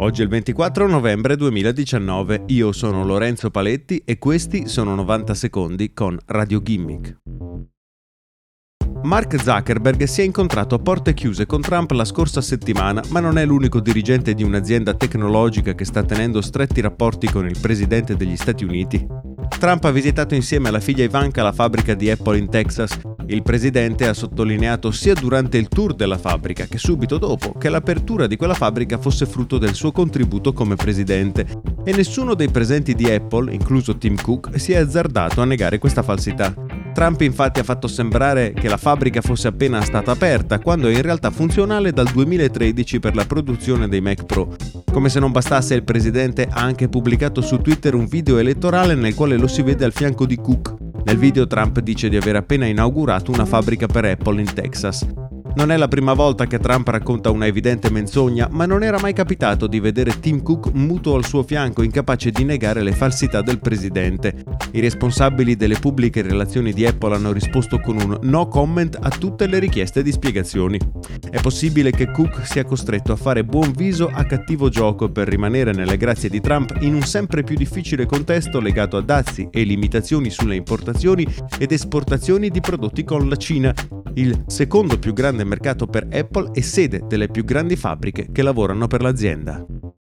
Oggi è il 24 novembre 2019, io sono Lorenzo Paletti e questi sono 90 secondi con Radio Gimmick. Mark Zuckerberg si è incontrato a porte chiuse con Trump la scorsa settimana, ma non è l'unico dirigente di un'azienda tecnologica che sta tenendo stretti rapporti con il presidente degli Stati Uniti. Trump ha visitato insieme alla figlia Ivanka la fabbrica di Apple in Texas. Il presidente ha sottolineato sia durante il tour della fabbrica che subito dopo che l'apertura di quella fabbrica fosse frutto del suo contributo come presidente e nessuno dei presenti di Apple, incluso Tim Cook, si è azzardato a negare questa falsità. Trump infatti ha fatto sembrare che la fabbrica fosse appena stata aperta, quando è in realtà funzionale dal 2013 per la produzione dei Mac Pro. Come se non bastasse, il presidente ha anche pubblicato su Twitter un video elettorale nel quale lo si vede al fianco di Cook. Nel video Trump dice di aver appena inaugurato una fabbrica per Apple in Texas. Non è la prima volta che Trump racconta una evidente menzogna, ma non era mai capitato di vedere Tim Cook muto al suo fianco, incapace di negare le falsità del presidente. I responsabili delle pubbliche relazioni di Apple hanno risposto con un no comment a tutte le richieste di spiegazioni. È possibile che Cook sia costretto a fare buon viso a cattivo gioco per rimanere nelle grazie di Trump in un sempre più difficile contesto legato a dazi e limitazioni sulle importazioni ed esportazioni di prodotti con la Cina, il secondo più grande mercato per Apple e sede delle più grandi fabbriche che lavorano per l'azienda.